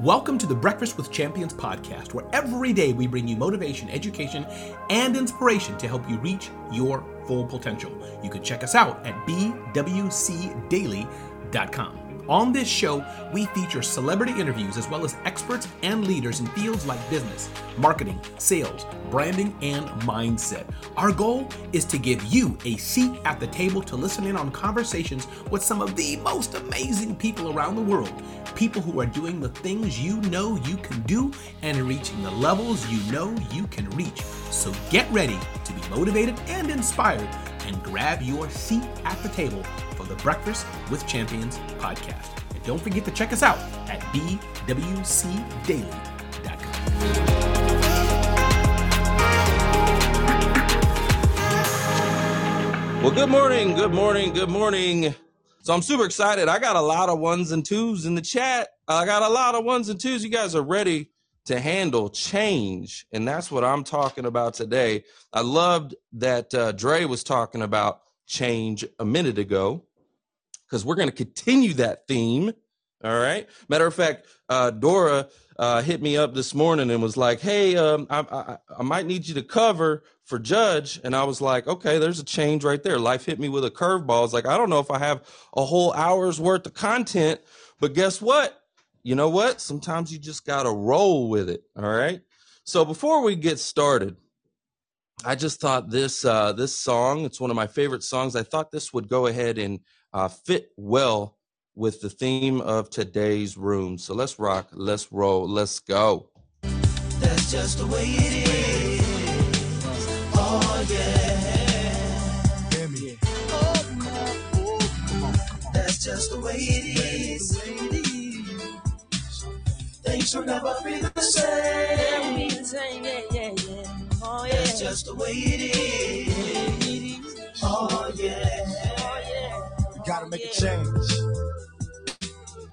Welcome to the Breakfast with Champions podcast, where every day we bring you motivation, education, and inspiration to help you reach your full potential. You can check us out at bwcdaily.com. On this show, we feature celebrity interviews as well as experts and leaders in fields like business, marketing, sales, branding, and mindset. Our goal is to give you a seat at the table to listen in on conversations with some of the most amazing people around the world. People who are doing the things you know you can do and reaching the levels you know you can reach. So get ready to be motivated and inspired and grab your seat at the table the Breakfast with Champions podcast. And don't forget to check us out at bwcdaily.com. Well, good morning, good morning, good morning. So I'm super excited. I got a lot of ones and twos in the chat. I got a lot of ones and twos. You guys are ready to handle change. And that's what I'm talking about today. I loved that uh, Dre was talking about change a minute ago because we're going to continue that theme. All right. Matter of fact, uh, Dora uh, hit me up this morning and was like, "Hey, um, I, I, I might need you to cover for Judge." And I was like, "Okay, there's a change right there." Life hit me with a curveball. It's like I don't know if I have a whole hour's worth of content, but guess what? You know what? Sometimes you just gotta roll with it. All right. So before we get started, I just thought this uh, this song. It's one of my favorite songs. I thought this would go ahead and uh, fit well with the theme of today's room. So let's rock, let's roll, let's go. That's just the way it is. Oh yeah. Hear me. That's just the way it is. Things will never be the same. Oh, That's just the way it is. Oh yeah. Oh, we gotta make a change.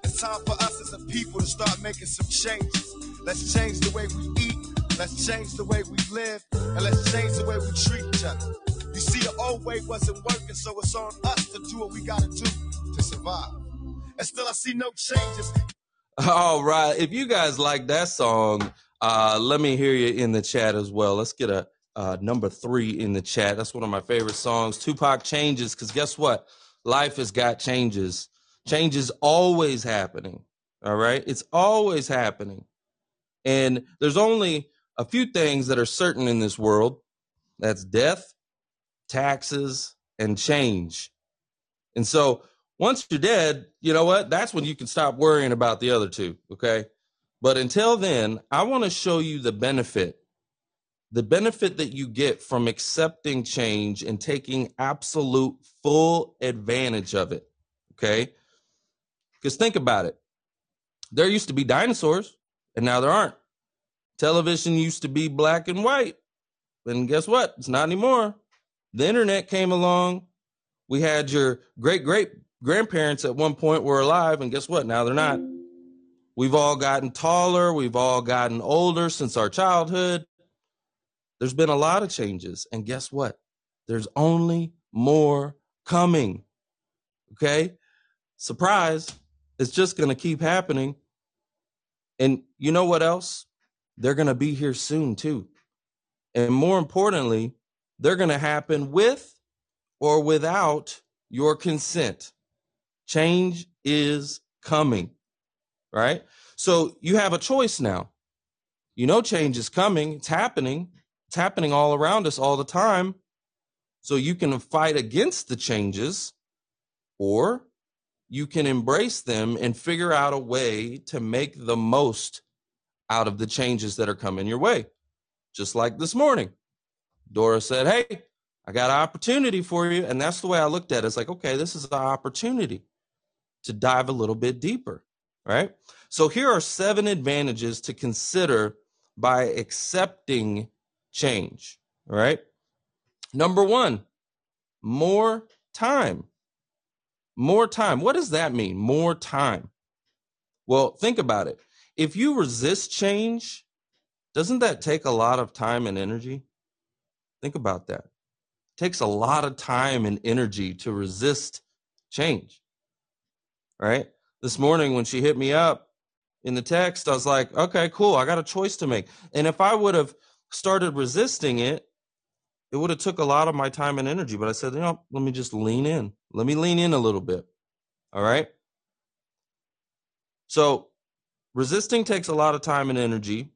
It's time for us as a people to start making some changes. Let's change the way we eat. Let's change the way we live. And let's change the way we treat each other. You see, the old way wasn't working, so it's on us to do what we gotta do to survive. And still, I see no changes. All right. If you guys like that song, uh, let me hear you in the chat as well. Let's get a uh, number three in the chat. That's one of my favorite songs. Tupac changes, because guess what? Life has got changes. Change is always happening. All right. It's always happening. And there's only a few things that are certain in this world that's death, taxes, and change. And so once you're dead, you know what? That's when you can stop worrying about the other two. Okay. But until then, I want to show you the benefit, the benefit that you get from accepting change and taking absolute full advantage of it. Okay. Because think about it. There used to be dinosaurs, and now there aren't. Television used to be black and white. And guess what? It's not anymore. The internet came along. We had your great great grandparents at one point were alive, and guess what? Now they're not. We've all gotten taller. We've all gotten older since our childhood. There's been a lot of changes. And guess what? There's only more coming. Okay? Surprise. It's just going to keep happening. And you know what else? They're going to be here soon, too. And more importantly, they're going to happen with or without your consent. Change is coming, right? So you have a choice now. You know, change is coming, it's happening, it's happening all around us all the time. So you can fight against the changes or you can embrace them and figure out a way to make the most out of the changes that are coming your way. Just like this morning, Dora said, Hey, I got an opportunity for you. And that's the way I looked at it. It's like, okay, this is an opportunity to dive a little bit deeper, right? So here are seven advantages to consider by accepting change, right? Number one, more time. More time. What does that mean? More time. Well, think about it. If you resist change, doesn't that take a lot of time and energy? Think about that. It takes a lot of time and energy to resist change. Right? This morning when she hit me up in the text, I was like, okay, cool. I got a choice to make. And if I would have started resisting it, it would have took a lot of my time and energy. But I said, you know, let me just lean in. Let me lean in a little bit. All right. So resisting takes a lot of time and energy.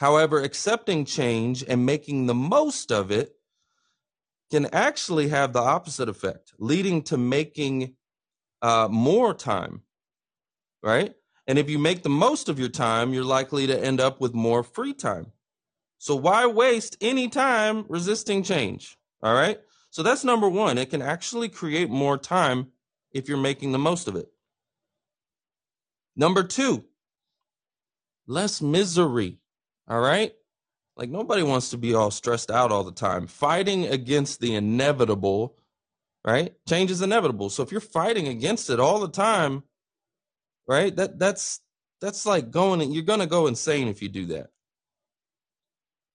However, accepting change and making the most of it can actually have the opposite effect, leading to making uh, more time, right? And if you make the most of your time, you're likely to end up with more free time. So why waste any time resisting change? All right. So that's number one. It can actually create more time if you're making the most of it. Number two, less misery. All right. Like nobody wants to be all stressed out all the time. Fighting against the inevitable, right? Change is inevitable. So if you're fighting against it all the time, right? That that's that's like going you're going to go insane if you do that.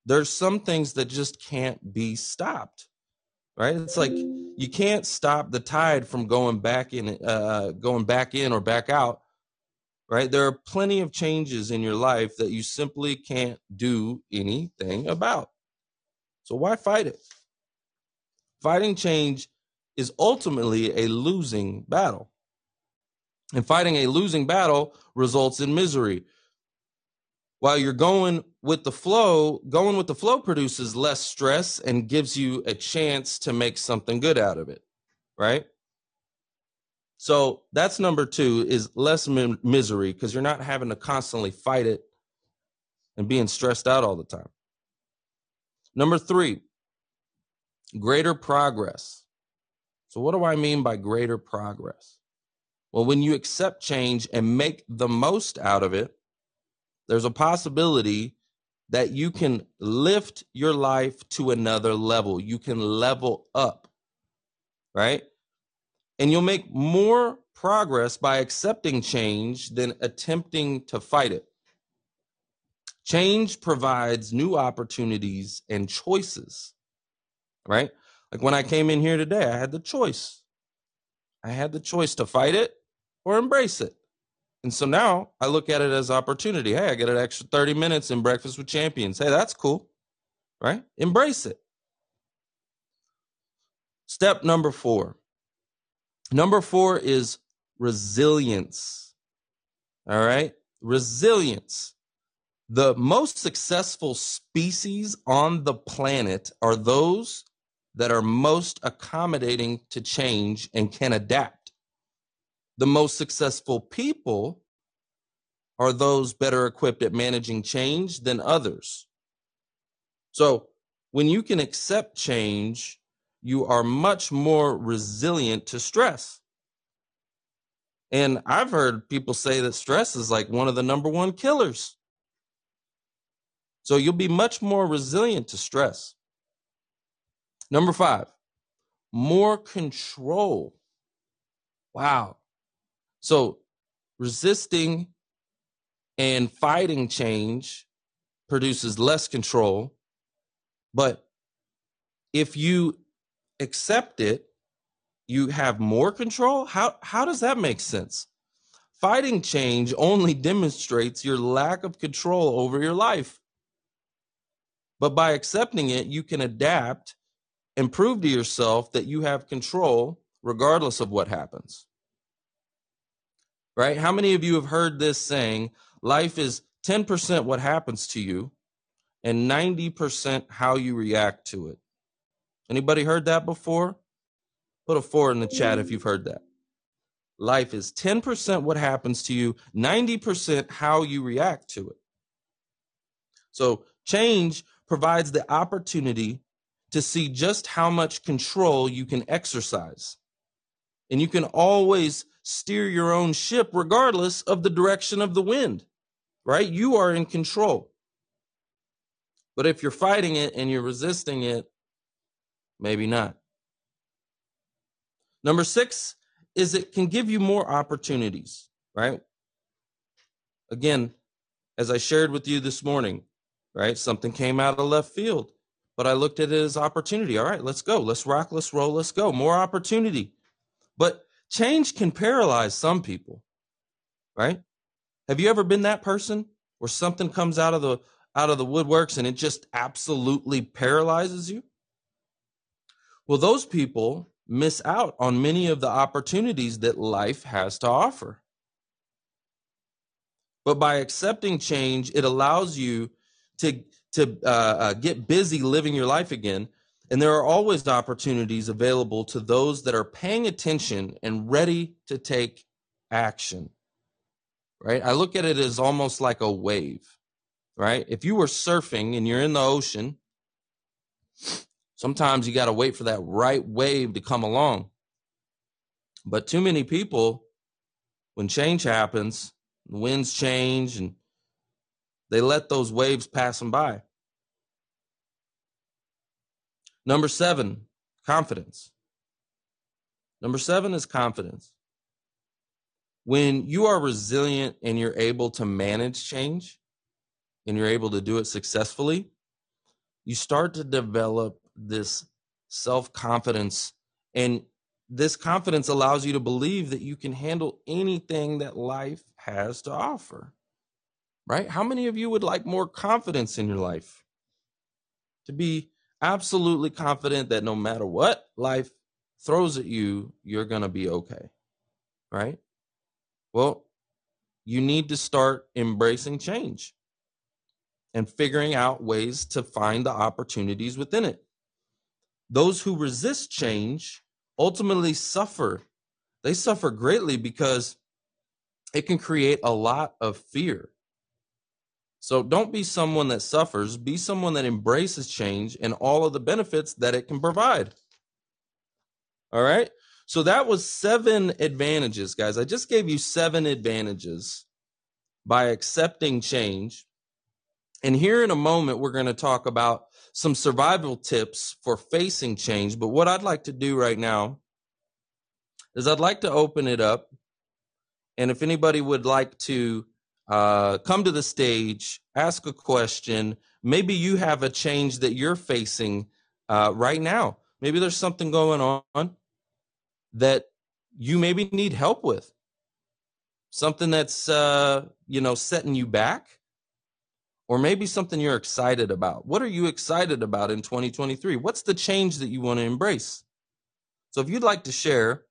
There's some things that just can't be stopped. Right? It's like you can't stop the tide from going back in uh going back in or back out right? There are plenty of changes in your life that you simply can't do anything about. So why fight it? Fighting change is ultimately a losing battle. And fighting a losing battle results in misery. While you're going with the flow, going with the flow produces less stress and gives you a chance to make something good out of it, right? So that's number two is less mi- misery because you're not having to constantly fight it and being stressed out all the time. Number three, greater progress. So, what do I mean by greater progress? Well, when you accept change and make the most out of it, there's a possibility that you can lift your life to another level. You can level up, right? And you'll make more progress by accepting change than attempting to fight it. Change provides new opportunities and choices, right? Like when I came in here today, I had the choice. I had the choice to fight it or embrace it. And so now I look at it as opportunity. Hey, I get an extra 30 minutes in Breakfast with Champions. Hey, that's cool, right? Embrace it. Step number four Number four is resilience. All right. Resilience. The most successful species on the planet are those that are most accommodating to change and can adapt. The most successful people are those better equipped at managing change than others. So when you can accept change you are much more resilient to stress. And I've heard people say that stress is like one of the number one killers. So you'll be much more resilient to stress. Number five, more control. Wow. So resisting and fighting change produces less control. But if you accept it, you have more control? How how does that make sense? Fighting change only demonstrates your lack of control over your life. But by accepting it, you can adapt and prove to yourself that you have control regardless of what happens. Right? How many of you have heard this saying, life is 10% what happens to you and 90% how you react to it? Anybody heard that before? Put a four in the chat if you've heard that. Life is 10% what happens to you, 90% how you react to it. So change provides the opportunity to see just how much control you can exercise. And you can always steer your own ship regardless of the direction of the wind, right? You are in control. But if you're fighting it and you're resisting it, maybe not. Number six is it can give you more opportunities, right? Again, as I shared with you this morning, right? Something came out of left field, but I looked at it as opportunity. All right, let's go. Let's rock, let's roll, let's go. More opportunity. But change can paralyze some people, right? Have you ever been that person where something comes out of the out of the woodworks and it just absolutely paralyzes you? Well, those people miss out on many of the opportunities that life has to offer. But by accepting change, it allows you to to uh, uh, get busy living your life again. And there are always opportunities available to those that are paying attention and ready to take action. Right? I look at it as almost like a wave. Right? If you were surfing and you're in the ocean, sometimes you got to wait for that right wave to come along. But too many people, when change happens, the winds change and they let those waves pass them by. Number seven, confidence. Number seven is confidence. When you are resilient and you're able to manage change and you're able to do it successfully, you start to develop this self confidence. And this confidence allows you to believe that you can handle anything that life has to offer right? How many of you would like more confidence in your life? To be absolutely confident that no matter what life throws at you, you're going to be okay, right? Well, you need to start embracing change and figuring out ways to find the opportunities within it. Those who resist change ultimately suffer. They suffer greatly because it can create a lot of fear so don't be someone that suffers, be someone that embraces change and all of the benefits that it can provide. All right. So that was seven advantages, guys. I just gave you seven advantages by accepting change. And here in a moment, we're going to talk about some survival tips for facing change. But what I'd like to do right now is I'd like to open it up. And if anybody would like to uh, come to the stage, ask a question. Maybe you have a change that you're facing uh, right now. Maybe there's something going on that you maybe need help with. Something that's uh, you know setting you back, or maybe something you're excited about. What are you excited about in 2023? What's the change that you want to embrace? So if you'd like to share,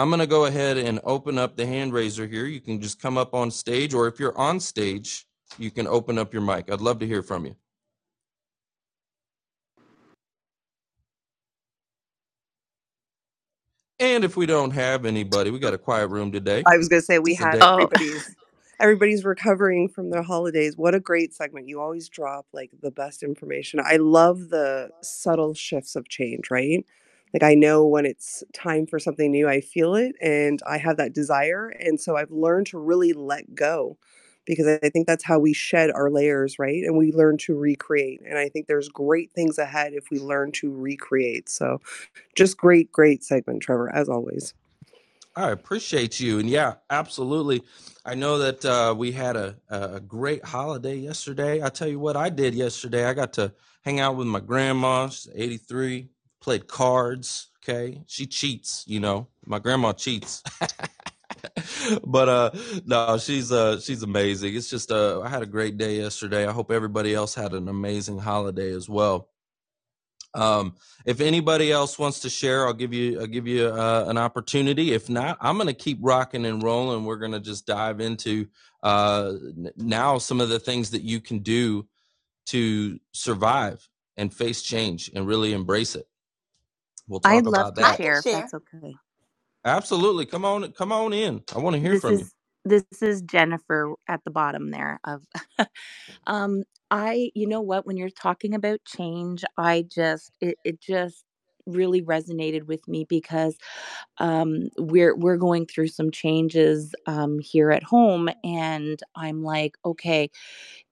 I'm going to go ahead and open up the hand raiser here. You can just come up on stage, or if you're on stage, you can open up your mic. I'd love to hear from you. And if we don't have anybody, we got a quiet room today. I was going to say we It's a had day. Oh, everybody's everybody's recovering from their holidays. What a great segment. You always drop like the best information. I love the subtle shifts of change, right? Like I know when it's time for something new, I feel it and I have that desire. And so I've learned to really let go because I think that's how we shed our layers, right? And we learn to recreate. And I think there's great things ahead if we learn to recreate. So just great, great segment, Trevor, as always. I appreciate you. And yeah, absolutely. I know that uh, we had a, a great holiday yesterday. I tell you what I did yesterday. I got to hang out with my grandma. She's 83, played cards. Okay. She cheats, you know, my grandma cheats. but uh no she's uh she's amazing it's just uh i had a great day yesterday i hope everybody else had an amazing holiday as well um if anybody else wants to share i'll give you i'll give you uh, an opportunity if not i'm gonna keep rocking and rolling we're gonna just dive into uh now some of the things that you can do to survive and face change and really embrace it we'll talk I'd love about to that. Share. if that's okay. absolutely. Come on come on in. I want to hear This from you. this is Jennifer at the bottom there of um I you know what? When you're talking about change I just it, it just really resonated with me because um we're we're going through some changes um here at home and I'm like okay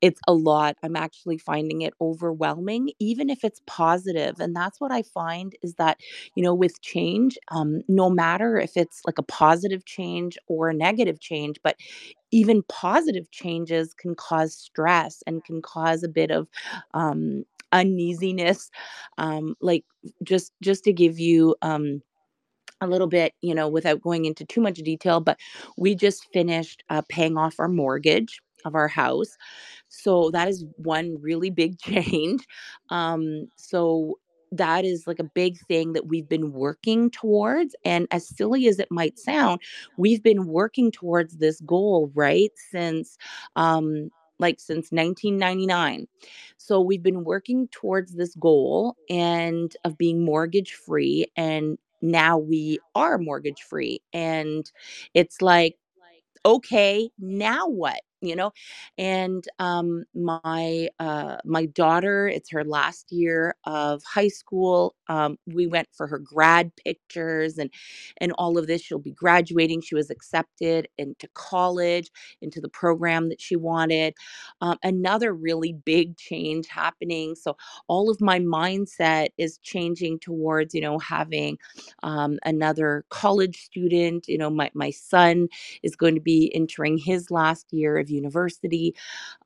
it's a lot. I'm actually finding it overwhelming, even if it's positive. And that's what I find is that, you know, with change, um, no matter if it's like a positive change or a negative change, but even positive changes can cause stress and can cause a bit of um, uneasiness. Um, like just just to give you um, a little bit, you know, without going into too much detail, but we just finished uh, paying off our mortgage of our house. So that is one really big change. Um, so that is like a big thing that we've been working towards. And as silly as it might sound, we've been working towards this goal, right? Since, um, like since 1999. So we've been working towards this goal and of being mortgage free and now we are mortgage free and it's like okay now what you know and um my uh my daughter it's her last year of high school um we went for her grad pictures and and all of this she'll be graduating she was accepted into college into the program that she wanted um, another really big change happening so all of my mindset is changing towards you know having um, another college student you know my, my son is going to be entering his last year of university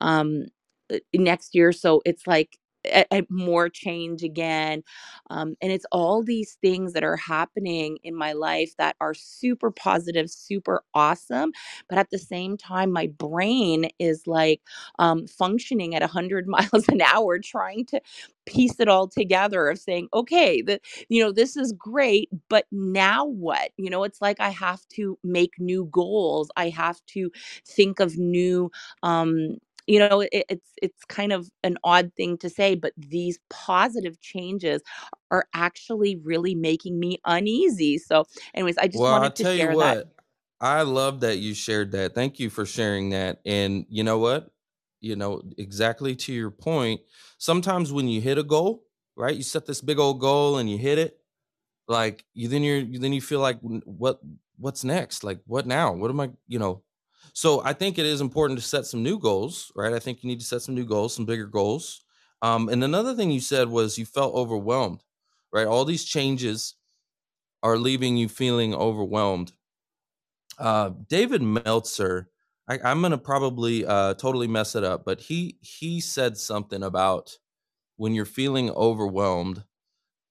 um, uh, next year. So it's like a, a more change again. Um, and it's all these things that are happening in my life that are super positive, super awesome. But at the same time, my brain is like um, functioning at 100 miles an hour, trying to piece it all together of saying, okay, the, you know, this is great, but now what? You know, it's like I have to make new goals. I have to think of new um you know it, it's it's kind of an odd thing to say but these positive changes are actually really making me uneasy so anyways i just Well, I'll wanted to tell you share that what, I love that you shared that. Thank you for sharing that. And you know what? You know, exactly to your point, sometimes when you hit a goal, right? You set this big old goal and you hit it, like you then you're then you feel like what what's next? Like what now? What am I, you know? So I think it is important to set some new goals, right? I think you need to set some new goals, some bigger goals. Um, and another thing you said was you felt overwhelmed, right? All these changes are leaving you feeling overwhelmed. Uh, David Meltzer, I, I'm gonna probably uh, totally mess it up, but he he said something about when you're feeling overwhelmed,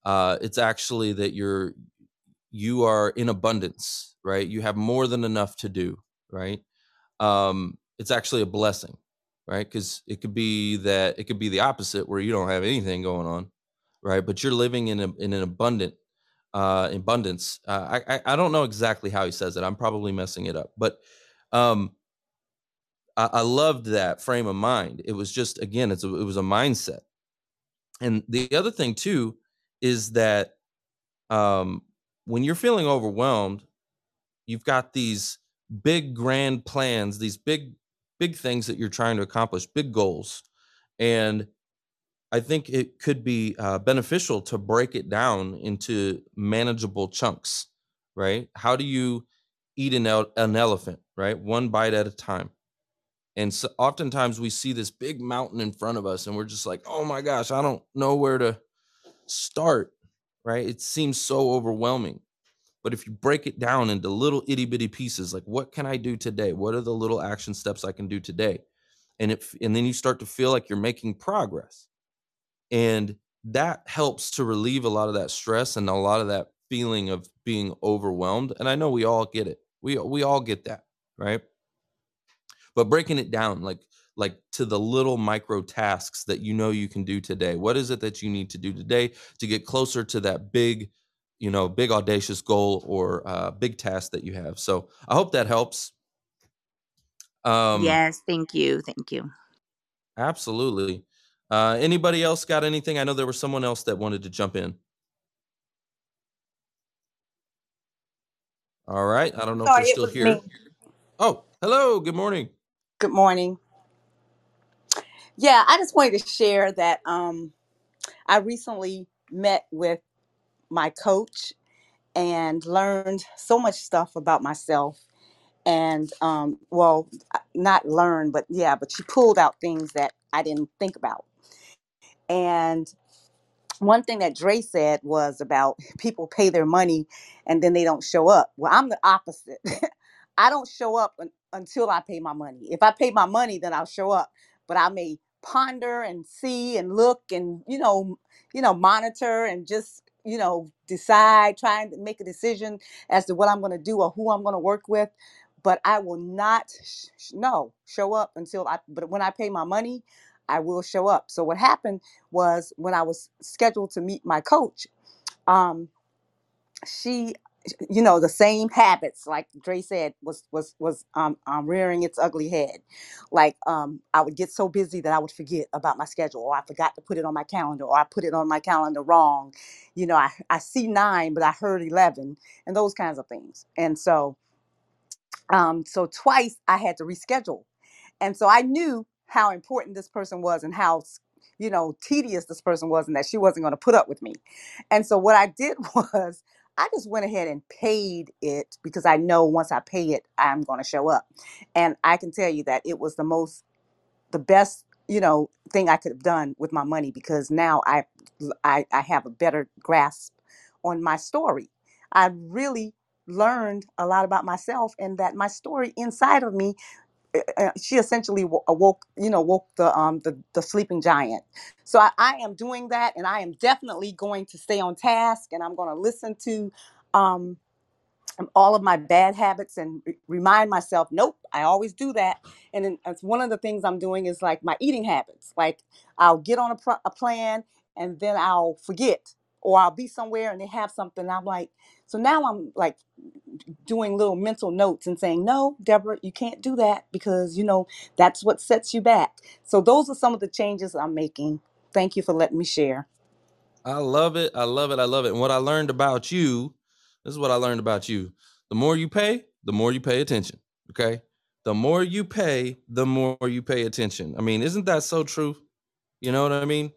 uh, it's actually that you're you are in abundance, right? You have more than enough to do, right? Um, it's actually a blessing, right? Because it could be that it could be the opposite where you don't have anything going on, right? But you're living in a, in an abundant uh, abundance. Uh, I, I I don't know exactly how he says it. I'm probably messing it up, but um, I, I loved that frame of mind. It was just again, it's a, it was a mindset. And the other thing too is that um, when you're feeling overwhelmed, you've got these big grand plans, these big big things that you're trying to accomplish, big goals, and I think it could be uh, beneficial to break it down into manageable chunks, right? How do you eat an, el- an elephant, right? One bite at a time. And so oftentimes we see this big mountain in front of us and we're just like, oh my gosh, I don't know where to start, right? It seems so overwhelming. But if you break it down into little itty bitty pieces, like what can I do today? What are the little action steps I can do today? And if and then you start to feel like you're making progress and that helps to relieve a lot of that stress and a lot of that feeling of being overwhelmed and i know we all get it we we all get that right but breaking it down like like to the little micro tasks that you know you can do today what is it that you need to do today to get closer to that big you know big audacious goal or uh, big task that you have. So i hope that helps. Um yes thank you thank you. Absolutely. Uh anybody else got anything? I know there was someone else that wanted to jump in. All right i don't know if Sorry, they're still here. me. oh hello good morning. Good morning. Yeah, I just wanted to share that um, I recently met with my coach and learned so much stuff about myself. And um, well, not learn, but yeah, but she pulled out things that I didn't think about. And one thing that Dre said was about people pay their money and then they don't show up. Well, I'm the opposite. I don't show up un- until I pay my money. If I pay my money, then I'll show up. But I may ponder and see and look and you know, you know, monitor and just you know, decide, trying to make a decision as to what I'm going to do or who I'm going to work with. But I will not, sh- sh- no, show up until I, but when I pay my money, I will show up. So what happened was when I was scheduled to meet my coach, um, she you know the same habits like Dre said was was was um, um rearing its ugly head. Like um I would get so busy that I would forget about my schedule or I forgot to put it on my calendar or I put it on my calendar wrong. You know I I see 9 but I heard 11 and those kinds of things. And so um so twice I had to reschedule. And so I knew how important this person was and how you know tedious this person was and that she wasn't going to put up with me. And so what I did was I just went ahead and paid it because I know once I pay it, I'm going to show up. And I can tell you that it was the most, the best, you know, thing I could have done with my money because now I, I, I have a better grasp on my story. I really learned a lot about myself and that my story inside of me uh, uh, she essentially wo- awoke you know woke the um the, the sleeping giant. So I, I am doing that and i am definitely going to stay on task and i'm going to listen to um um, all of my bad habits and re- remind myself nope i always do that. And then that's one of the things i'm doing is like my eating habits. Like i'll get on a, a plan and then i'll forget or i'll be somewhere and they have something i'm like so now i'm like doing little mental notes and saying, no, Deborah, you can't do that because, you know, that's what sets you back. So those are some of the changes I'm making. Thank you for letting me share. I love it. I love it. I love it. And what I learned about you, this is what I learned about you. The more you pay, the more you pay attention. Okay. The more you pay, the more you pay attention. I mean, isn't that so true? You know what I mean?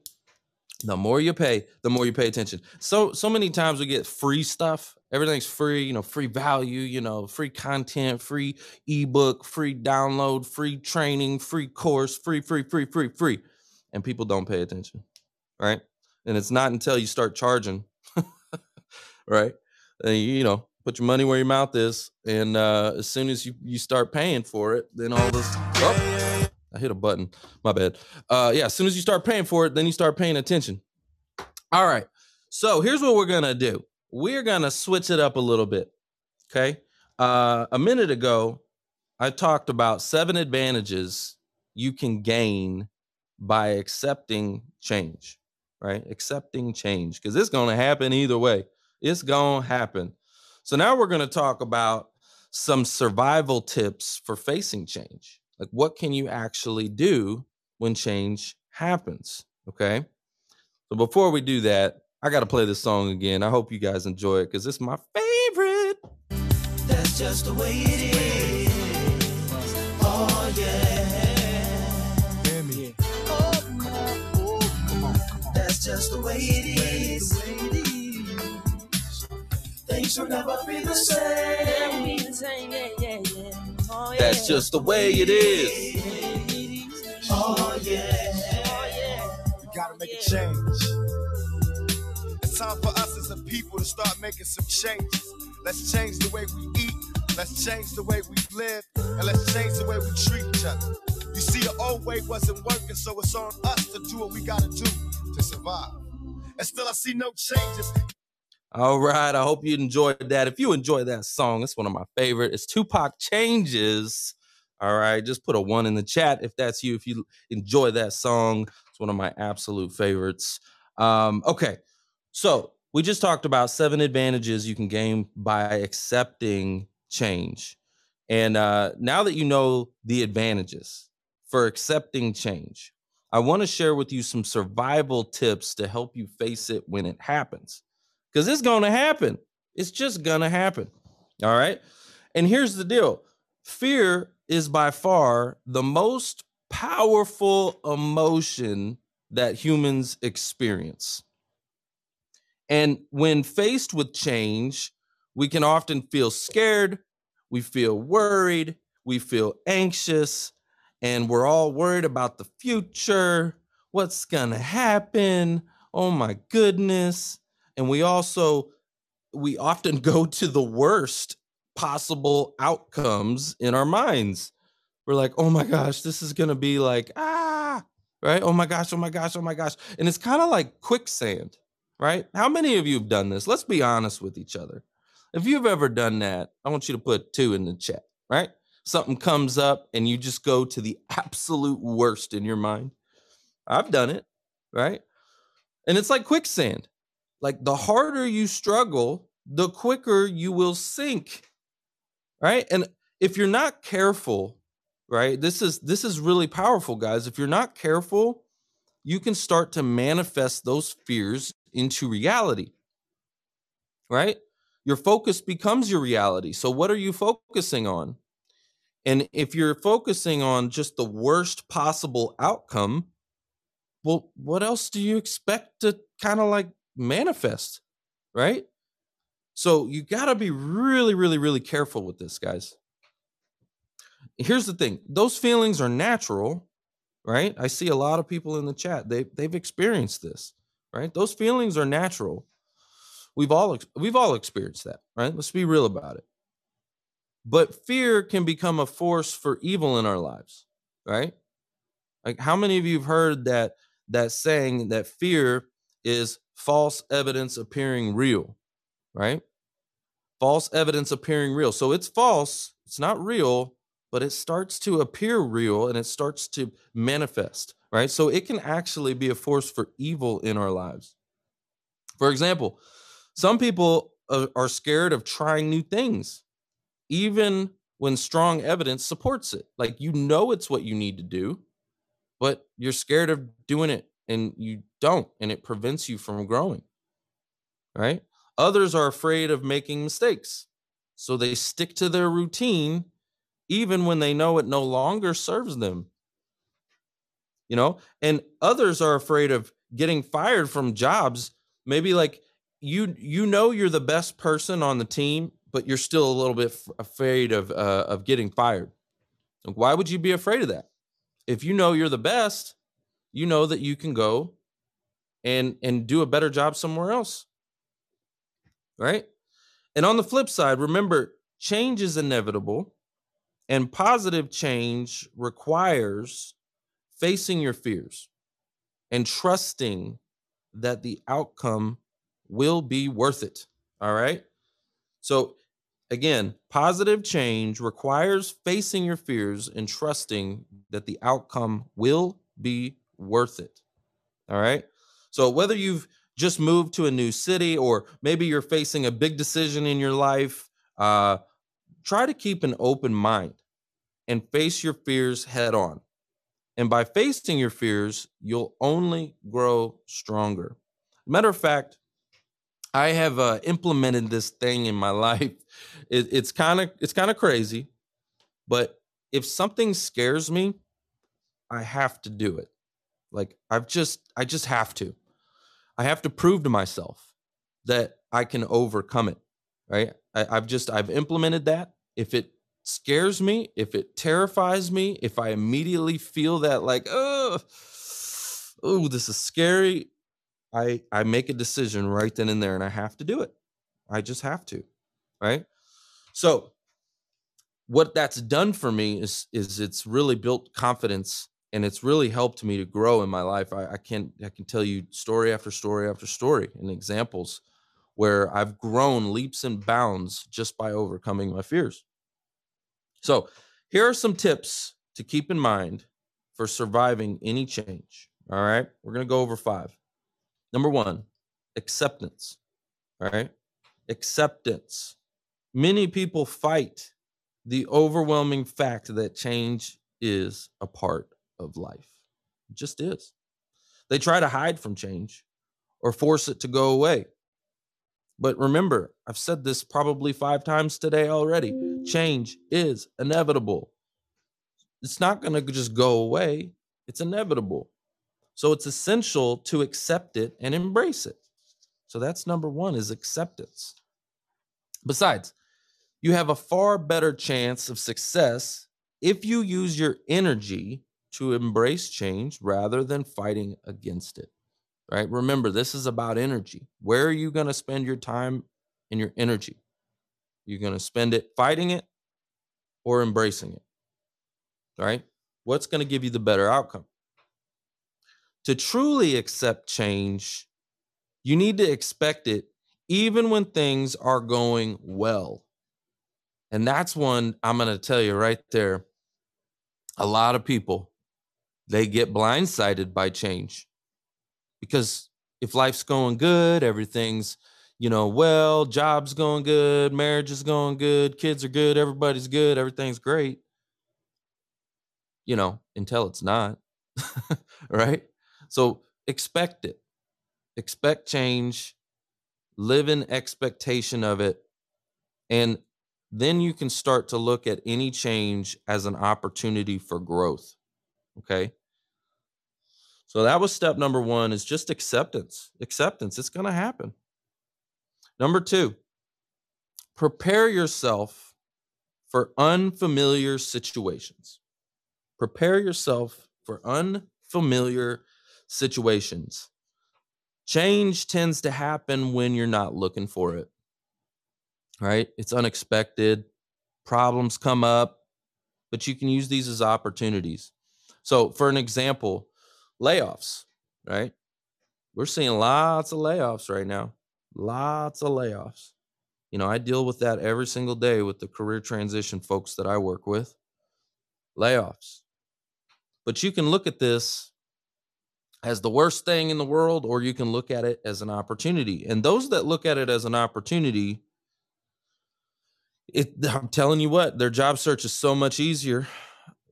The more you pay, the more you pay attention. So so many times we get free stuff. Everything's free, you know, free value, you know, free content, free ebook, free download, free training, free course, free, free, free, free, free. And people don't pay attention. Right. And it's not until you start charging, right? And you, know, put your money where your mouth is. And uh, as soon as you, you start paying for it, then all this. Oh, I hit a button. My bad. Uh, yeah, as soon as you start paying for it, then you start paying attention. All right. So here's what we're gonna do. We're gonna switch it up a little bit. Okay. Uh, a minute ago, I talked about seven advantages you can gain by accepting change. Right? Accepting change because it's gonna happen either way. It's gonna happen. So now we're gonna talk about some survival tips for facing change. Like, what can you actually do when change happens? Okay. So before we do that, I got to play this song again. I hope you guys enjoy it because it's my favorite. That's just the way it is. Oh yeah. Hear me. That's just the way it is. Things will never be the same. That's oh, just the way it is. Oh yeah. We gotta make a change. Time for us as a people to start making some changes. Let's change the way we eat. Let's change the way we live. And let's change the way we treat each other. You see, the old way wasn't working, so it's on us to do what we gotta do to survive. And still, I see no changes. All right. I hope you enjoyed that. If you enjoyed that song, it's one of my favorite. It's Tupac Changes. All right. Just put a one in the chat if that's you. If you enjoy that song, it's one of my absolute favorites. Um, okay. So we just talked about seven advantages you can gain by accepting change. And uh, now that you know the advantages for accepting change, I want to share with you some survival tips to help you face it when it happens because it's going to happen. It's just going to happen. All right. And here's the deal fear is by far the most powerful emotion that humans experience. And when faced with change, we can often feel scared, we feel worried, we feel anxious, and we're all worried about the future. What's going to happen? Oh my goodness and we also we often go to the worst possible outcomes in our minds we're like oh my gosh this is going to be like ah right oh my gosh oh my gosh oh my gosh and it's kind of like quicksand right? How many of you have done this? Let's be honest with each other. If you've ever done that, I want you to put two in the chat, right? Something comes up and you just go to the absolute worst in your mind. I've done it, right? And it's like quicksand. Like the harder you struggle, the quicker you will sink. Right? And if you're not careful, right? This is this is really powerful, guys. If you're not careful, you can start to manifest those fears into reality. Right? Your focus becomes your reality. So what are you focusing on? And if you're focusing on just the worst possible outcome, well, what else do you expect to kind of like manifest? Right? So you got to be really, really, really careful with this, guys. Here's the thing those feelings are natural, right? I see a lot of people in the chat. They they've experienced this, right? Those feelings are natural. We've all we've all experienced that, right? Let's be real about it. But fear can become a force for evil in our lives, right? Like how many of you have heard that that saying that fear is false evidence appearing real, right? False evidence appearing real. So it's false, it's not real, but it starts to appear real and it starts to manifest, right? So it can actually be a force for evil in our lives. For example, some people are scared of trying new things, even when strong evidence supports it. Like you know it's what you need to do, but you're scared of doing it and you don't, and it prevents you from growing. Right? Others are afraid of making mistakes. So they stick to their routine even when they know it no longer serves them. You know, and others are afraid of getting fired from jobs. Maybe like you you know you're the best person on the team, but you're still a little bit afraid of uh, of getting fired. Like, why would you be afraid of that? If you know you're the best, you know that you can go and and do a better job somewhere else right and on the flip side remember change is inevitable and positive change requires facing your fears and trusting that the outcome will be worth it all right so again positive change requires facing your fears and trusting that the outcome will be worth it. All right. So whether you've just moved to a new city or maybe you're facing a big decision in your life, uh, try to keep an open mind and face your fears head on. And by facing your fears, you'll only grow stronger. Matter of fact, I have uh, implemented this thing in my life. It, it's kind of it's kind of crazy, but if something scares me, I have to do it. Like I've just I just have to. I have to prove to myself that I can overcome it. Right. I, I've just I've implemented that. If it scares me, if it terrifies me, if I immediately feel that like, oh, oh, this is scary, I I make a decision right then and there, and I have to do it. I just have to, right? So, what that's done for me is is it's really built confidence and it's really helped me to grow in my life. I, I can I can tell you story after story after story and examples where I've grown leaps and bounds just by overcoming my fears. So, here are some tips to keep in mind for surviving any change. All right, we're gonna go over five. Number one, acceptance. All right, acceptance. Many people fight the overwhelming fact that change is a part of life. It just is. They try to hide from change or force it to go away. But remember, I've said this probably five times today already change is inevitable. It's not going to just go away, it's inevitable. So it's essential to accept it and embrace it. So that's number one is acceptance. Besides, you have a far better chance of success if you use your energy to embrace change rather than fighting against it. Right? Remember, this is about energy. Where are you going to spend your time and your energy? You're going to spend it fighting it or embracing it. Right? What's going to give you the better outcome? To truly accept change, You need to expect it even when things are going well. And that's one I'm going to tell you right there. A lot of people, they get blindsided by change because if life's going good, everything's, you know, well, job's going good, marriage is going good, kids are good, everybody's good, everything's great. You know, until it's not. right? So expect it. Expect change, live in expectation of it, and then you can start to look at any change as an opportunity for growth. Okay? So that was step number 1 is just acceptance. Acceptance, it's going to happen. Number 2, prepare yourself for unfamiliar situations. Prepare yourself for unfamiliar situations. Change tends to happen when you're not looking for it, right? It's unexpected. Problems come up, but you can use these as opportunities. So, for an example, layoffs, right? We're seeing lots of layoffs right now, lots of layoffs. You know, I deal with that every single day with the career transition folks that I work with. Layoffs. But you can look at this as the worst thing in the world, or you can look at it as an opportunity. And those that look at it as an opportunity, it, I'm telling you what, their job search is so much easier.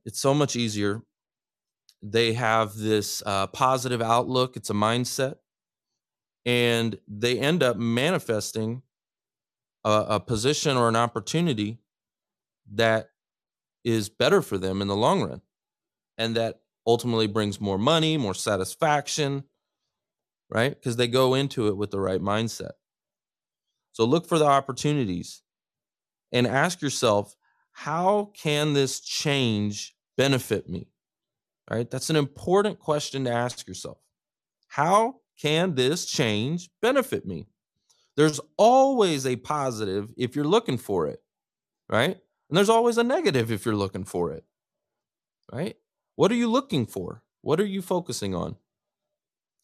It's so much easier. They have this uh, positive outlook, it's a mindset, and they end up manifesting a, a position or an opportunity that is better for them in the long run and that ultimately brings more money, more satisfaction, right? Because they go into it with the right mindset. So look for the opportunities and ask yourself, how can this change benefit me? Right? That's an important question to ask yourself. How can this change benefit me? There's always a positive if you're looking for it, right? And there's always a negative if you're looking for it, right? What are you looking for? What are you focusing on?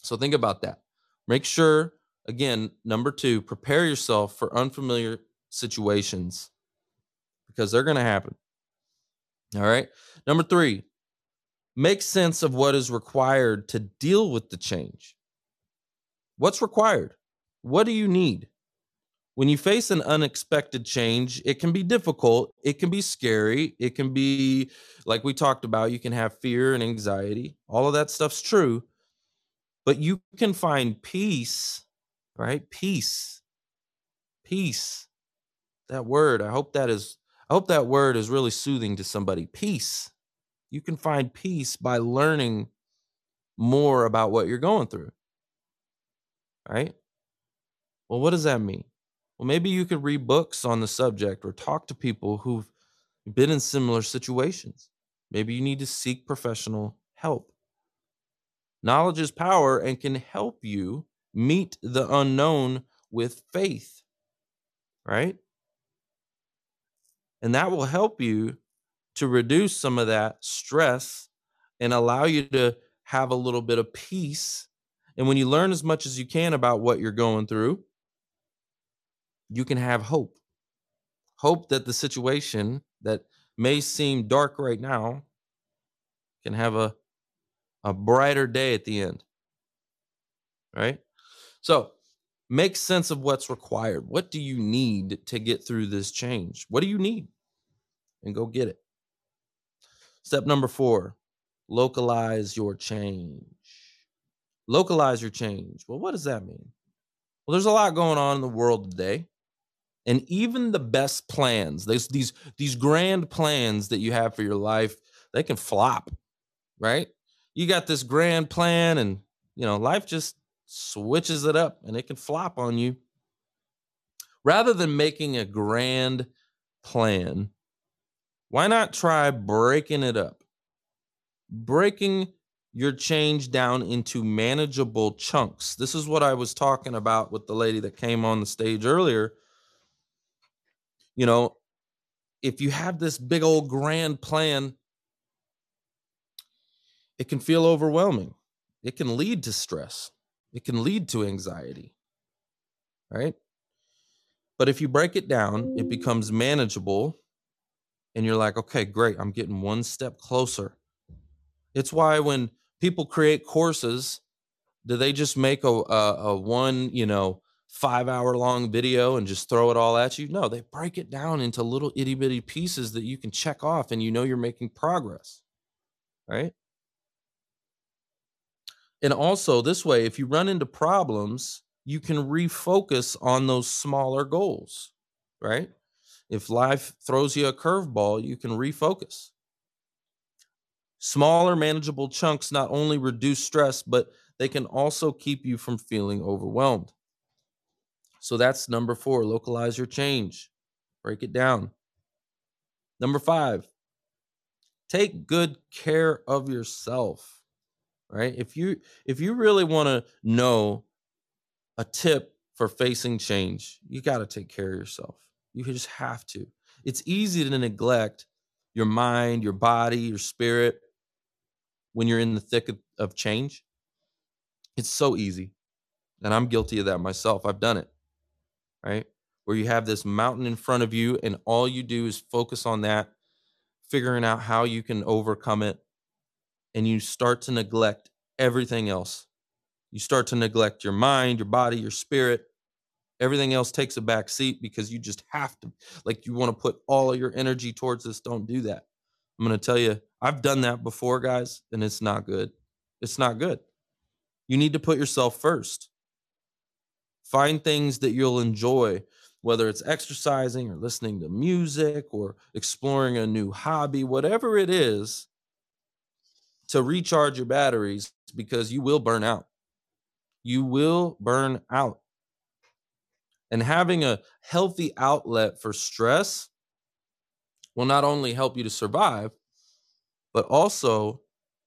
So think about that. Make sure, again, number two, prepare yourself for unfamiliar situations because they're going to happen. All right. Number three, make sense of what is required to deal with the change. What's required? What do you need? when you face an unexpected change, it can be difficult. It can be scary. It can be, like we talked about, you can have fear and anxiety. All of that stuff's true. But you can find peace, right? Peace. Peace. That word, I hope that is, I hope that word is really soothing to somebody. Peace. You can find peace by learning more about what you're going through. Right? Well, what does that mean? Well, maybe you could read books on the subject or talk to people who've been in similar situations. Maybe you need to seek professional help. Knowledge is power and can help you meet the unknown with faith, right? And that will help you to reduce some of that stress and allow you to have a little bit of peace. And when you learn as much as you can about what you're going through, you can have hope. Hope that the situation that may seem dark right now can have a, a brighter day at the end. Right? So make sense of what's required. What do you need to get through this change? What do you need? And go get it. Step number four localize your change. Localize your change. Well, what does that mean? Well, there's a lot going on in the world today and even the best plans these these these grand plans that you have for your life they can flop right you got this grand plan and you know life just switches it up and it can flop on you rather than making a grand plan why not try breaking it up breaking your change down into manageable chunks this is what i was talking about with the lady that came on the stage earlier you know, if you have this big old grand plan, it can feel overwhelming. It can lead to stress. It can lead to anxiety. right? But if you break it down, it mm. becomes manageable and you're like, okay, great, I'm getting one step closer. It's why when people create courses, do they just make a, a, a one, you know, five hour long video and just throw it all at you? No, they break it down into little itty bitty pieces that you can check off and you know you're making progress, right? And also, this way, if you run into problems, you can refocus on those smaller goals, right? If life throws you a curveball, you can refocus. Smaller, manageable chunks not only reduce stress, but they can also keep you from feeling overwhelmed. So that's number four localize your change, break it down. Number five, take good care of yourself right if you if you really want to know a tip for facing change you got to take care of yourself you just have to it's easy to neglect your mind your body your spirit when you're in the thick of, of change it's so easy and i'm guilty of that myself i've done it right where you have this mountain in front of you and all you do is focus on that figuring out how you can overcome it and you start to neglect everything else. You start to neglect your mind, your body, your spirit. Everything else takes a back seat because you just have to, like, you want to put all of your energy towards this. Don't do that. I'm going to tell you, I've done that before, guys, and it's not good. It's not good. You need to put yourself first. Find things that you'll enjoy, whether it's exercising or listening to music or exploring a new hobby, whatever it is to recharge your batteries because you will burn out. You will burn out. And having a healthy outlet for stress will not only help you to survive, but also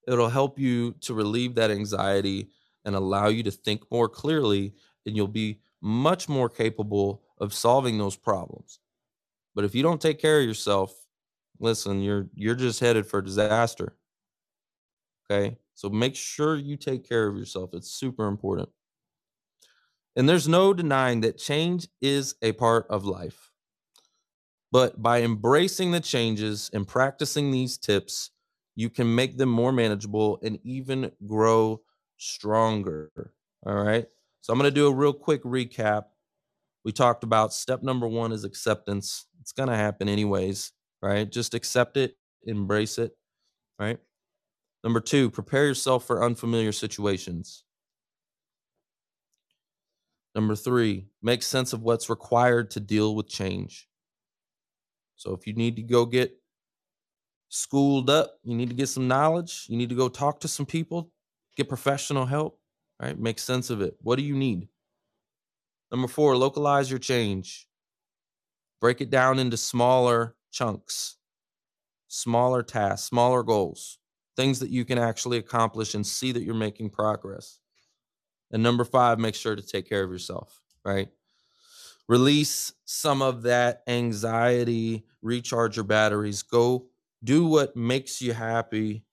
it'll help you to relieve that anxiety and allow you to think more clearly, and you'll be much more capable of solving those problems. But if you don't take care of yourself, listen, you're you're just headed for disaster. Okay. So make sure you take care of yourself. It's super important. And there's no denying that change is a part of life. But by embracing the changes and practicing these tips, you can make them more manageable and even grow stronger. All right. So I'm going to do a real quick recap. We talked about step number one is acceptance. It's going to happen anyways, right? Just accept it, embrace it, right? Number two, prepare yourself for unfamiliar situations. Number three, make sense of what's required to deal with change. So if you need to go get schooled up, you need to get some knowledge, you need to go talk to some people, get professional help, right? Make sense of it. What do you need? Number four, localize your change. Break it down into smaller chunks, smaller tasks, smaller goals things that you can actually accomplish and see that you're making progress. And number five, make sure to take care of yourself, right? Release some of that anxiety, recharge your batteries, go do what makes you happy.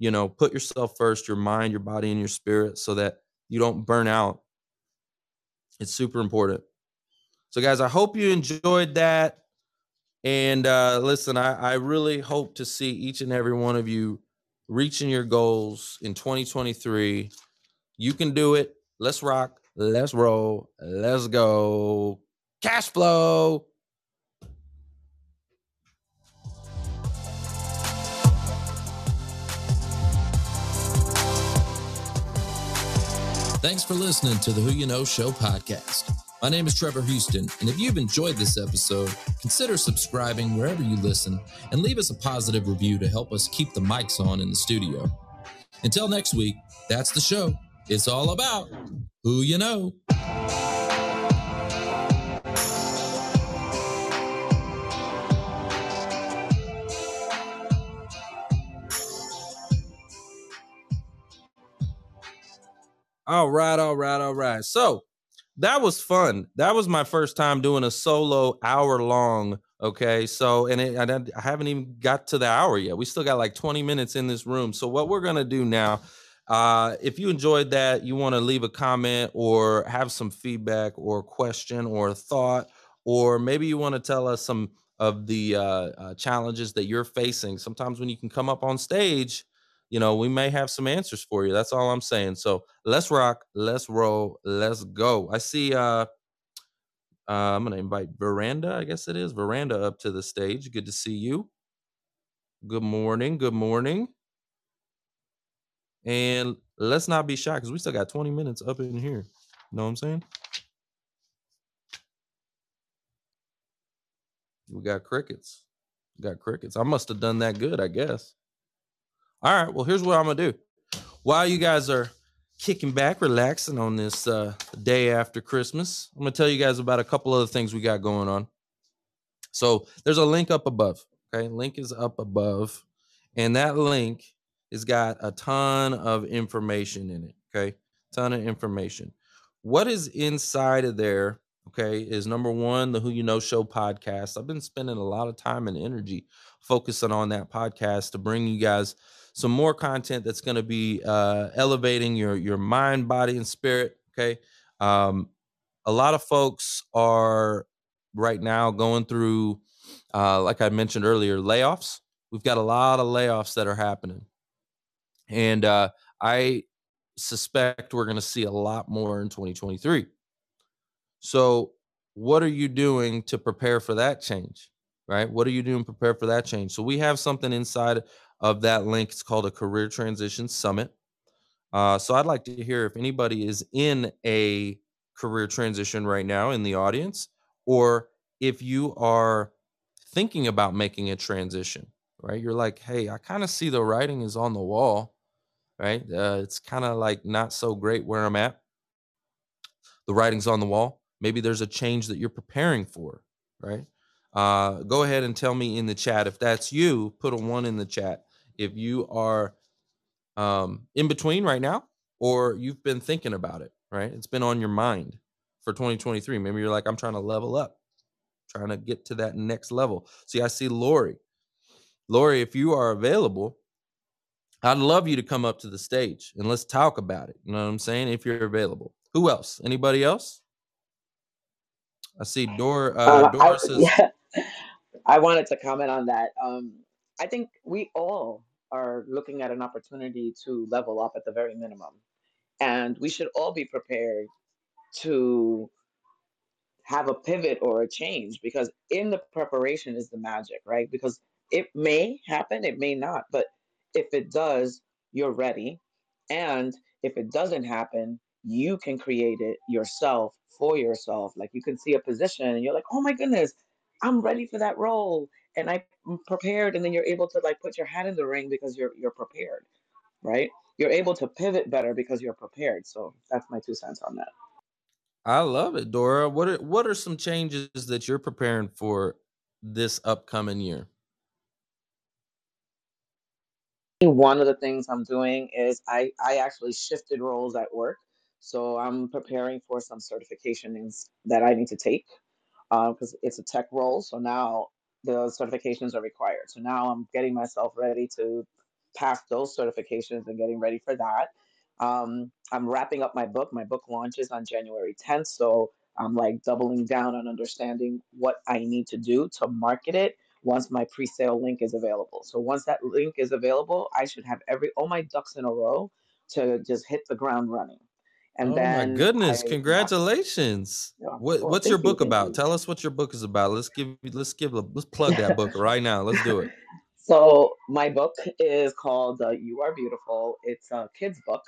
You know, put yourself first, your mind, your body, and your spirit so that you don't burn out. It's super important. So, guys, I hope you enjoyed that. And uh, listen, I, I really hope to see each and every one of you reaching your goals in 2023. You can do it. Let's rock. Let's roll. Let's go. Cash flow. Thanks for listening to the Who You Know Show podcast. My name is Trevor Houston, and if you've enjoyed this episode, consider subscribing wherever you listen and leave us a positive review to help us keep the mics on in the studio. Until next week, that's the show. It's all about who you know. All right, all right, all right. So that was fun. That was my first time doing a solo hour long. Okay, so and it, I, I haven't even got to the hour yet. We still got like 20 minutes in this room. So what we're gonna do now, Uh, if you enjoyed that, you want to leave a comment or have some feedback or question or thought, or maybe you want to tell us some of the uh, uh, challenges that you're facing. Sometimes when you can come up on stage, you know, we may have some answers for you. That's all I'm saying. So let's rock, let's roll, let's go. I see. Uh, uh, I'm gonna invite Veranda. I guess it is Veranda up to the stage. Good to see you. Good morning. Good morning. And let's not be shy because we still got 20 minutes up in here. You know what I'm saying? We got crickets. We got crickets. I must have done that good, I guess. All right. Well, here's what I'm gonna do. While you guys are kicking back, relaxing on this uh, day after Christmas, I'm gonna tell you guys about a couple other things we got going on. So there's a link up above. Okay, link is up above, and that link has got a ton of information in it. Okay, ton of information. What is inside of there? Okay, is number one the Who You Know Show podcast. I've been spending a lot of time and energy focusing on that podcast to bring you guys some more content that's going to be uh, elevating your your mind, body, and spirit. Okay, um, a lot of folks are right now going through, uh, like I mentioned earlier, layoffs. We've got a lot of layoffs that are happening, and uh, I suspect we're going to see a lot more in 2023. So, what are you doing to prepare for that change? Right? What are you doing to prepare for that change? So, we have something inside of that link. It's called a Career Transition Summit. Uh, so, I'd like to hear if anybody is in a career transition right now in the audience, or if you are thinking about making a transition, right? You're like, hey, I kind of see the writing is on the wall, right? Uh, it's kind of like not so great where I'm at. The writing's on the wall. Maybe there's a change that you're preparing for, right? Uh, go ahead and tell me in the chat if that's you. Put a one in the chat if you are um, in between right now, or you've been thinking about it, right? It's been on your mind for 2023. Maybe you're like, I'm trying to level up, trying to get to that next level. See, I see Lori. Lori, if you are available, I'd love you to come up to the stage and let's talk about it. You know what I'm saying? If you're available. Who else? Anybody else? I see Dor. Uh, Uh, I Dora says, yeah, I wanted to comment on that. Um, I think we all are looking at an opportunity to level up at the very minimum, and we should all be prepared to have a pivot or a change because in the preparation is the magic, right? Because it may happen, it may not, but if it does, you're ready. And if it doesn't happen, you can create it yourself for yourself. Like you can see a position and you're like, oh my goodness, I'm ready for that role. And I'm mm, prepared. And then you're able to like put your hat in the ring because you're you're prepared, right? You're able to pivot better because you're prepared. So that's my two cents on that. I love it, Dora. What are what are some changes that you're preparing for this upcoming year? One of the things I'm doing is I, I actually shifted roles at work. So I'm preparing for some certifications that I need to take because it's a tech role. So now the certifications are required. So now I'm getting myself ready to pass those certifications and getting ready for that. Um, I'm wrapping up my book. My book launches on January 10th. So I'm like doubling down on understanding what I need to do to market it once my pre-sale link is available. So once that link is available, I should have every all my ducks in a row to just hit the ground running. And Oh my goodness! I Congratulations. yeah. What Well, what's your thank you, book about? you. Tell us what your book is about. Let's give let's give let's plug that book right now. Let's do it. So my book is called uh, You Are Beautiful. It's a kid's book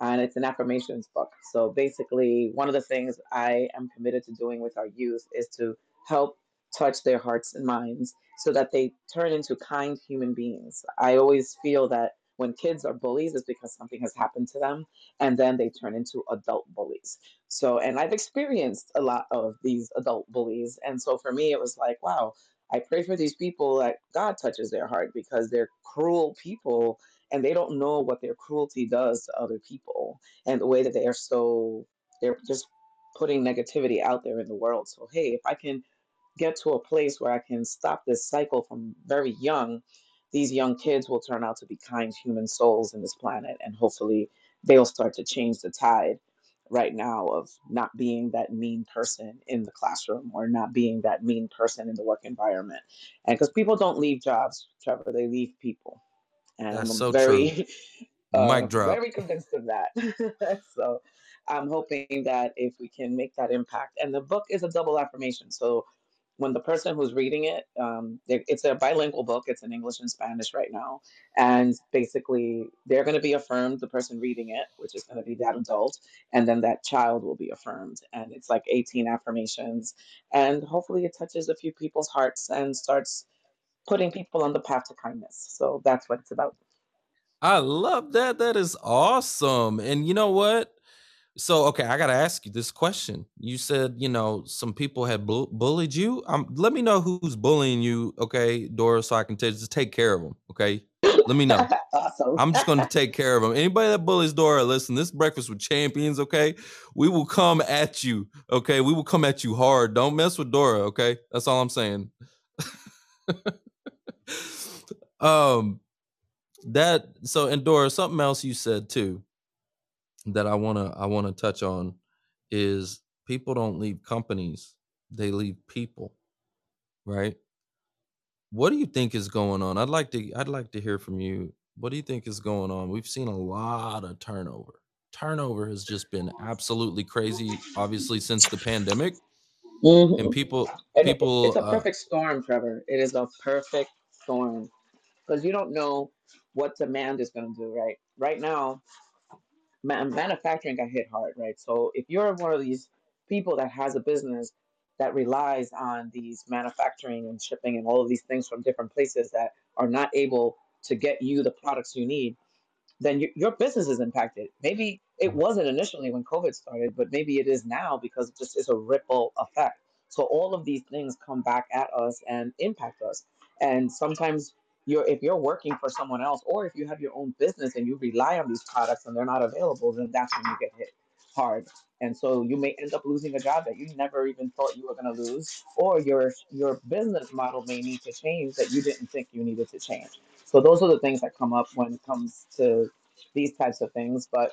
and it's an affirmations book. So basically, one of the things I am committed to doing with our youth is to help touch their hearts and minds so that they turn into kind human beings. I always feel that when kids are bullies, it's because something has happened to them and then they turn into adult bullies. So, and I've experienced a lot of these adult bullies. And so for me, it was like, wow, I pray for these people that God touches their heart because they're cruel people and they don't know what their cruelty does to other people and the way that they are so they're just putting negativity out there in the world so hey if i can get to a place where i can stop this cycle from very young these young kids will turn out to be kind human souls in this planet, and hopefully they'll start to change the tide right now of not being that mean person in the classroom or not being that mean person in the work environment. And because people don't leave jobs, Trevor, they leave people. And That's I'm so true. very, uh, Mic drop. very convinced of that. so I'm hoping that if we can make that impact, and the book is a double affirmation. So when the person who's reading it, um, it's a bilingual book. It's in English and Spanish right now, and basically they're going to be affirmed. The person reading it, which is going to be that adult, and then that child will be affirmed. And it's like 18 affirmations, and hopefully it touches a few people's hearts and starts putting people on the path to kindness. So that's what it's about. I love that. That is awesome. And you know what? So, okay, I got to ask you this question. You said, you know, some people had bu- bullied you. Um, let me know who's bullying you, okay, Dora, so I can t- just take care of them, okay? Let me know. awesome. I'm just going to take care of them. Anybody that bullies Dora, listen, this breakfast with champions, okay? We will come at you, okay? We will come at you hard. Don't mess with Dora, okay? That's all I'm saying. um, that so and Dora, something else you said too that I wanna I wanna touch on is people don't leave companies, they leave people, right? What do you think is going on? I'd like to I'd like to hear from you. What do you think is going on? We've seen a lot of turnover. Turnover has just been absolutely crazy, obviously since the pandemic. And Mhm. people And people it's a uh, perfect storm, Trevor. It is a perfect storm because you don't know what demand is going to do, right? Right now, ma- manufacturing got hit hard, right? So if you're one of these people that has a business that relies on these manufacturing and shipping and all of these things from different places that are not able to get you the products you need, then your your business is impacted. Maybe it wasn't initially when COVID started, but maybe it is now because it just is a ripple effect. So all of these things come back at us and impact us. And sometimes you're if you're working for someone else or if you have your own business and you rely on these products and they're not available, then that's when you get hit hard. And so you may end up losing a job that you never even thought you were going to lose, or your your business model may need to change that you didn't think you needed to change. So those are the things that come up when it comes to these types of things. But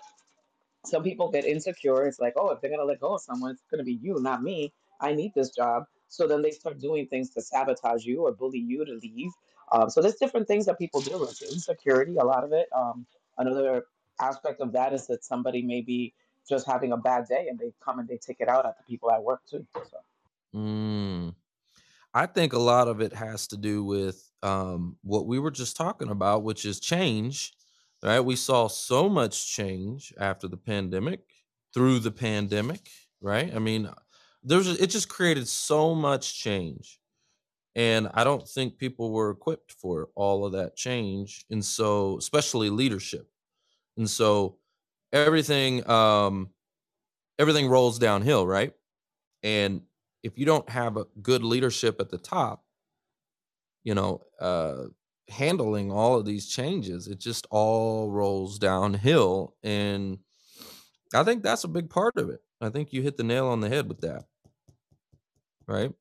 some people get insecure. It's like, oh, if they're gonna let go of someone, it's gonna be you, not me. I need this job. So then they start doing things to sabotage you or bully you to leave. Um, so there's different things that people do. It's insecurity, a lot of it. Um, another aspect of that is that somebody may be just having a bad day and they come and they take it out at the people at work too. So. Mm, I think a lot of it has to do with um, what we were just talking about, which is change. Right? We saw so much change after the pandemic, through the pandemic. Right? I mean, there's it just created so much change, and I don't think people were equipped for all of that change, and so especially leadership, and so everything um, everything rolls downhill. Right? And if you don't have a good leadership at the top, you know, uh, handling all of these changes, it just all rolls downhill. And I think that's a big part of it. I think you hit the nail on the head with that. Right.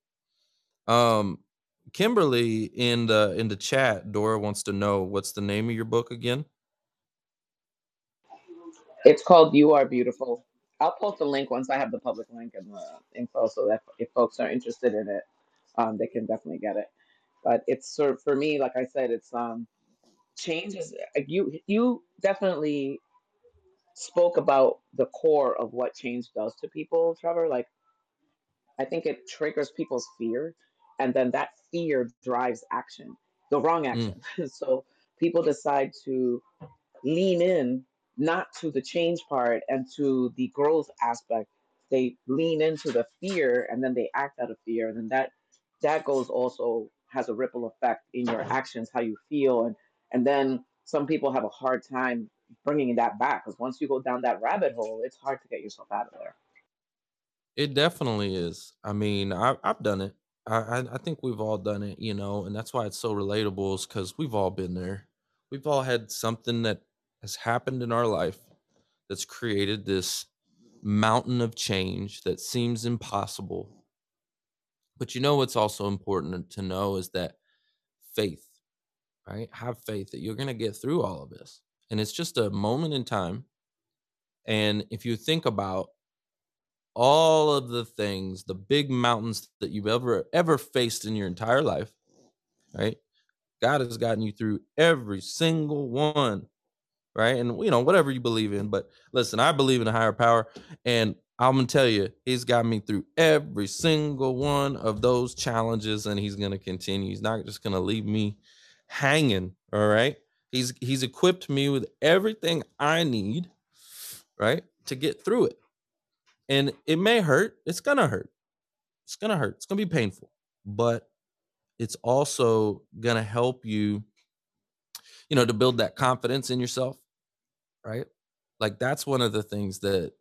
Um, Kimberly in the in the chat, Dora wants to know what's the name of your book again? It's called You Are Beautiful. I'll post the link once I have the public link and the info so that if folks are interested in it, um, they can definitely get it. But it's sort of, for me, like I said, it's um change is like you you definitely spoke about the core of what change does to people, Trevor. Like I think it triggers people's fear, and then that fear drives action, the wrong Mm, action. so people decide to lean in not to the change part and to the growth aspect they lean into the fear and then they act out of fear and then that that goes also has a ripple effect in your actions how you feel and and then some people have a hard time bringing that back because once you go down that rabbit hole it's hard to get yourself out of there it definitely is. I mean, I, I've done it. I, I think we've all done it, you know, and that's why it's so relatable, is because we've all been there. We've all had something that has happened in our life that's created this mountain of change that seems impossible. But you know what's also important to know is that faith, right? Have faith that you're going to get through all of this. And it's just a moment in time. And if you think about all of the things, the big mountains that you've ever ever faced in your entire life, right? God has gotten you through every single one, right? And you know, whatever you believe in, but listen, I believe in a higher power and I'm gonna tell you, he's got me through every single one of those challenges, and he's gonna continue. He's not just gonna leave me hanging. All right. He's he's equipped me with everything I need, right, to get through it. And it may hurt. It's gonna hurt. It's gonna hurt. It's gonna be painful, but it's also gonna help you, you know, to build that confidence in yourself, right? Like that's one of the things that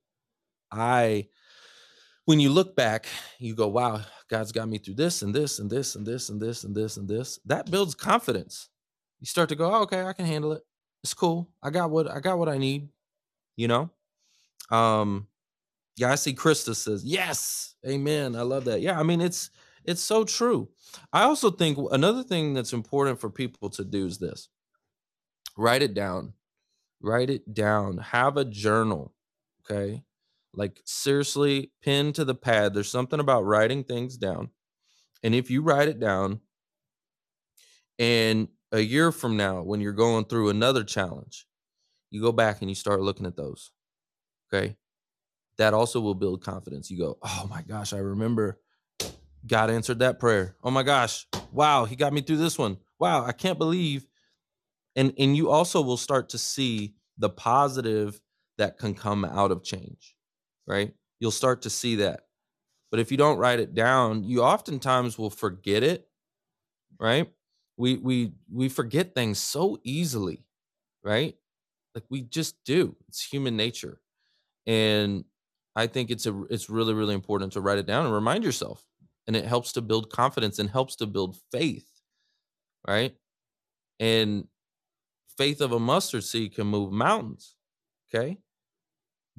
I when you look back, you go, wow, God's got me through this and this and this and this and this and this and this. That builds confidence. You start to go, oh, okay, I can handle it. It's cool. I got what I got what I need. You know? Um, yeah, I see Krista says, yes, amen. I love that. Yeah, I mean, it's it's so true. I also think another thing that's important for people to do is this write it down. Write it down. Have a journal. Okay like seriously, pin to the pad. There's something about writing things down. And if you write it down and a year from now, when you're going through another challenge, you go back and you start looking at those. Okay. That also will build confidence. You go, oh my gosh, I remember God answered that prayer. Oh my gosh. Wow, he got me through this one. Wow, I can't believe. And and you also will start to see the positive that can come out of change right? You'll start to see that. But if you don't write it down, you oftentimes will forget it, right? We we we forget things so easily, right? Like we just do. It's human nature. And I think it's a it's really really important to write it down and remind yourself. And it helps to build confidence and helps to build faith, right? And faith of a mustard seed can move mountains. Okay?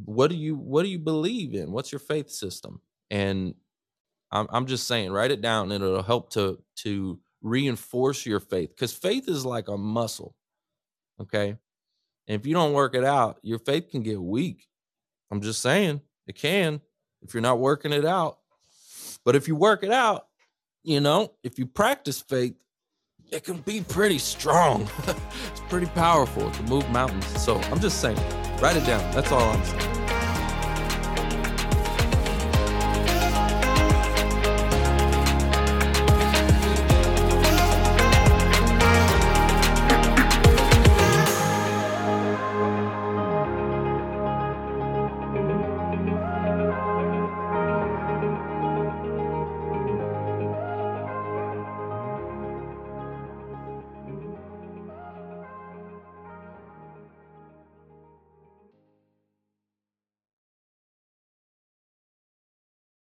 what do you what do you believe in what's your faith system and i'm, I'm just saying write it down and it'll help to to reinforce your faith because faith is like a muscle okay and if you don't work it out your faith can get weak i'm just saying it can if you're not working it out. But if you work it out you know if you practice faith it can be pretty strong. It's pretty powerful to move mountains. So i'm just saying write it down. That's all i'm saying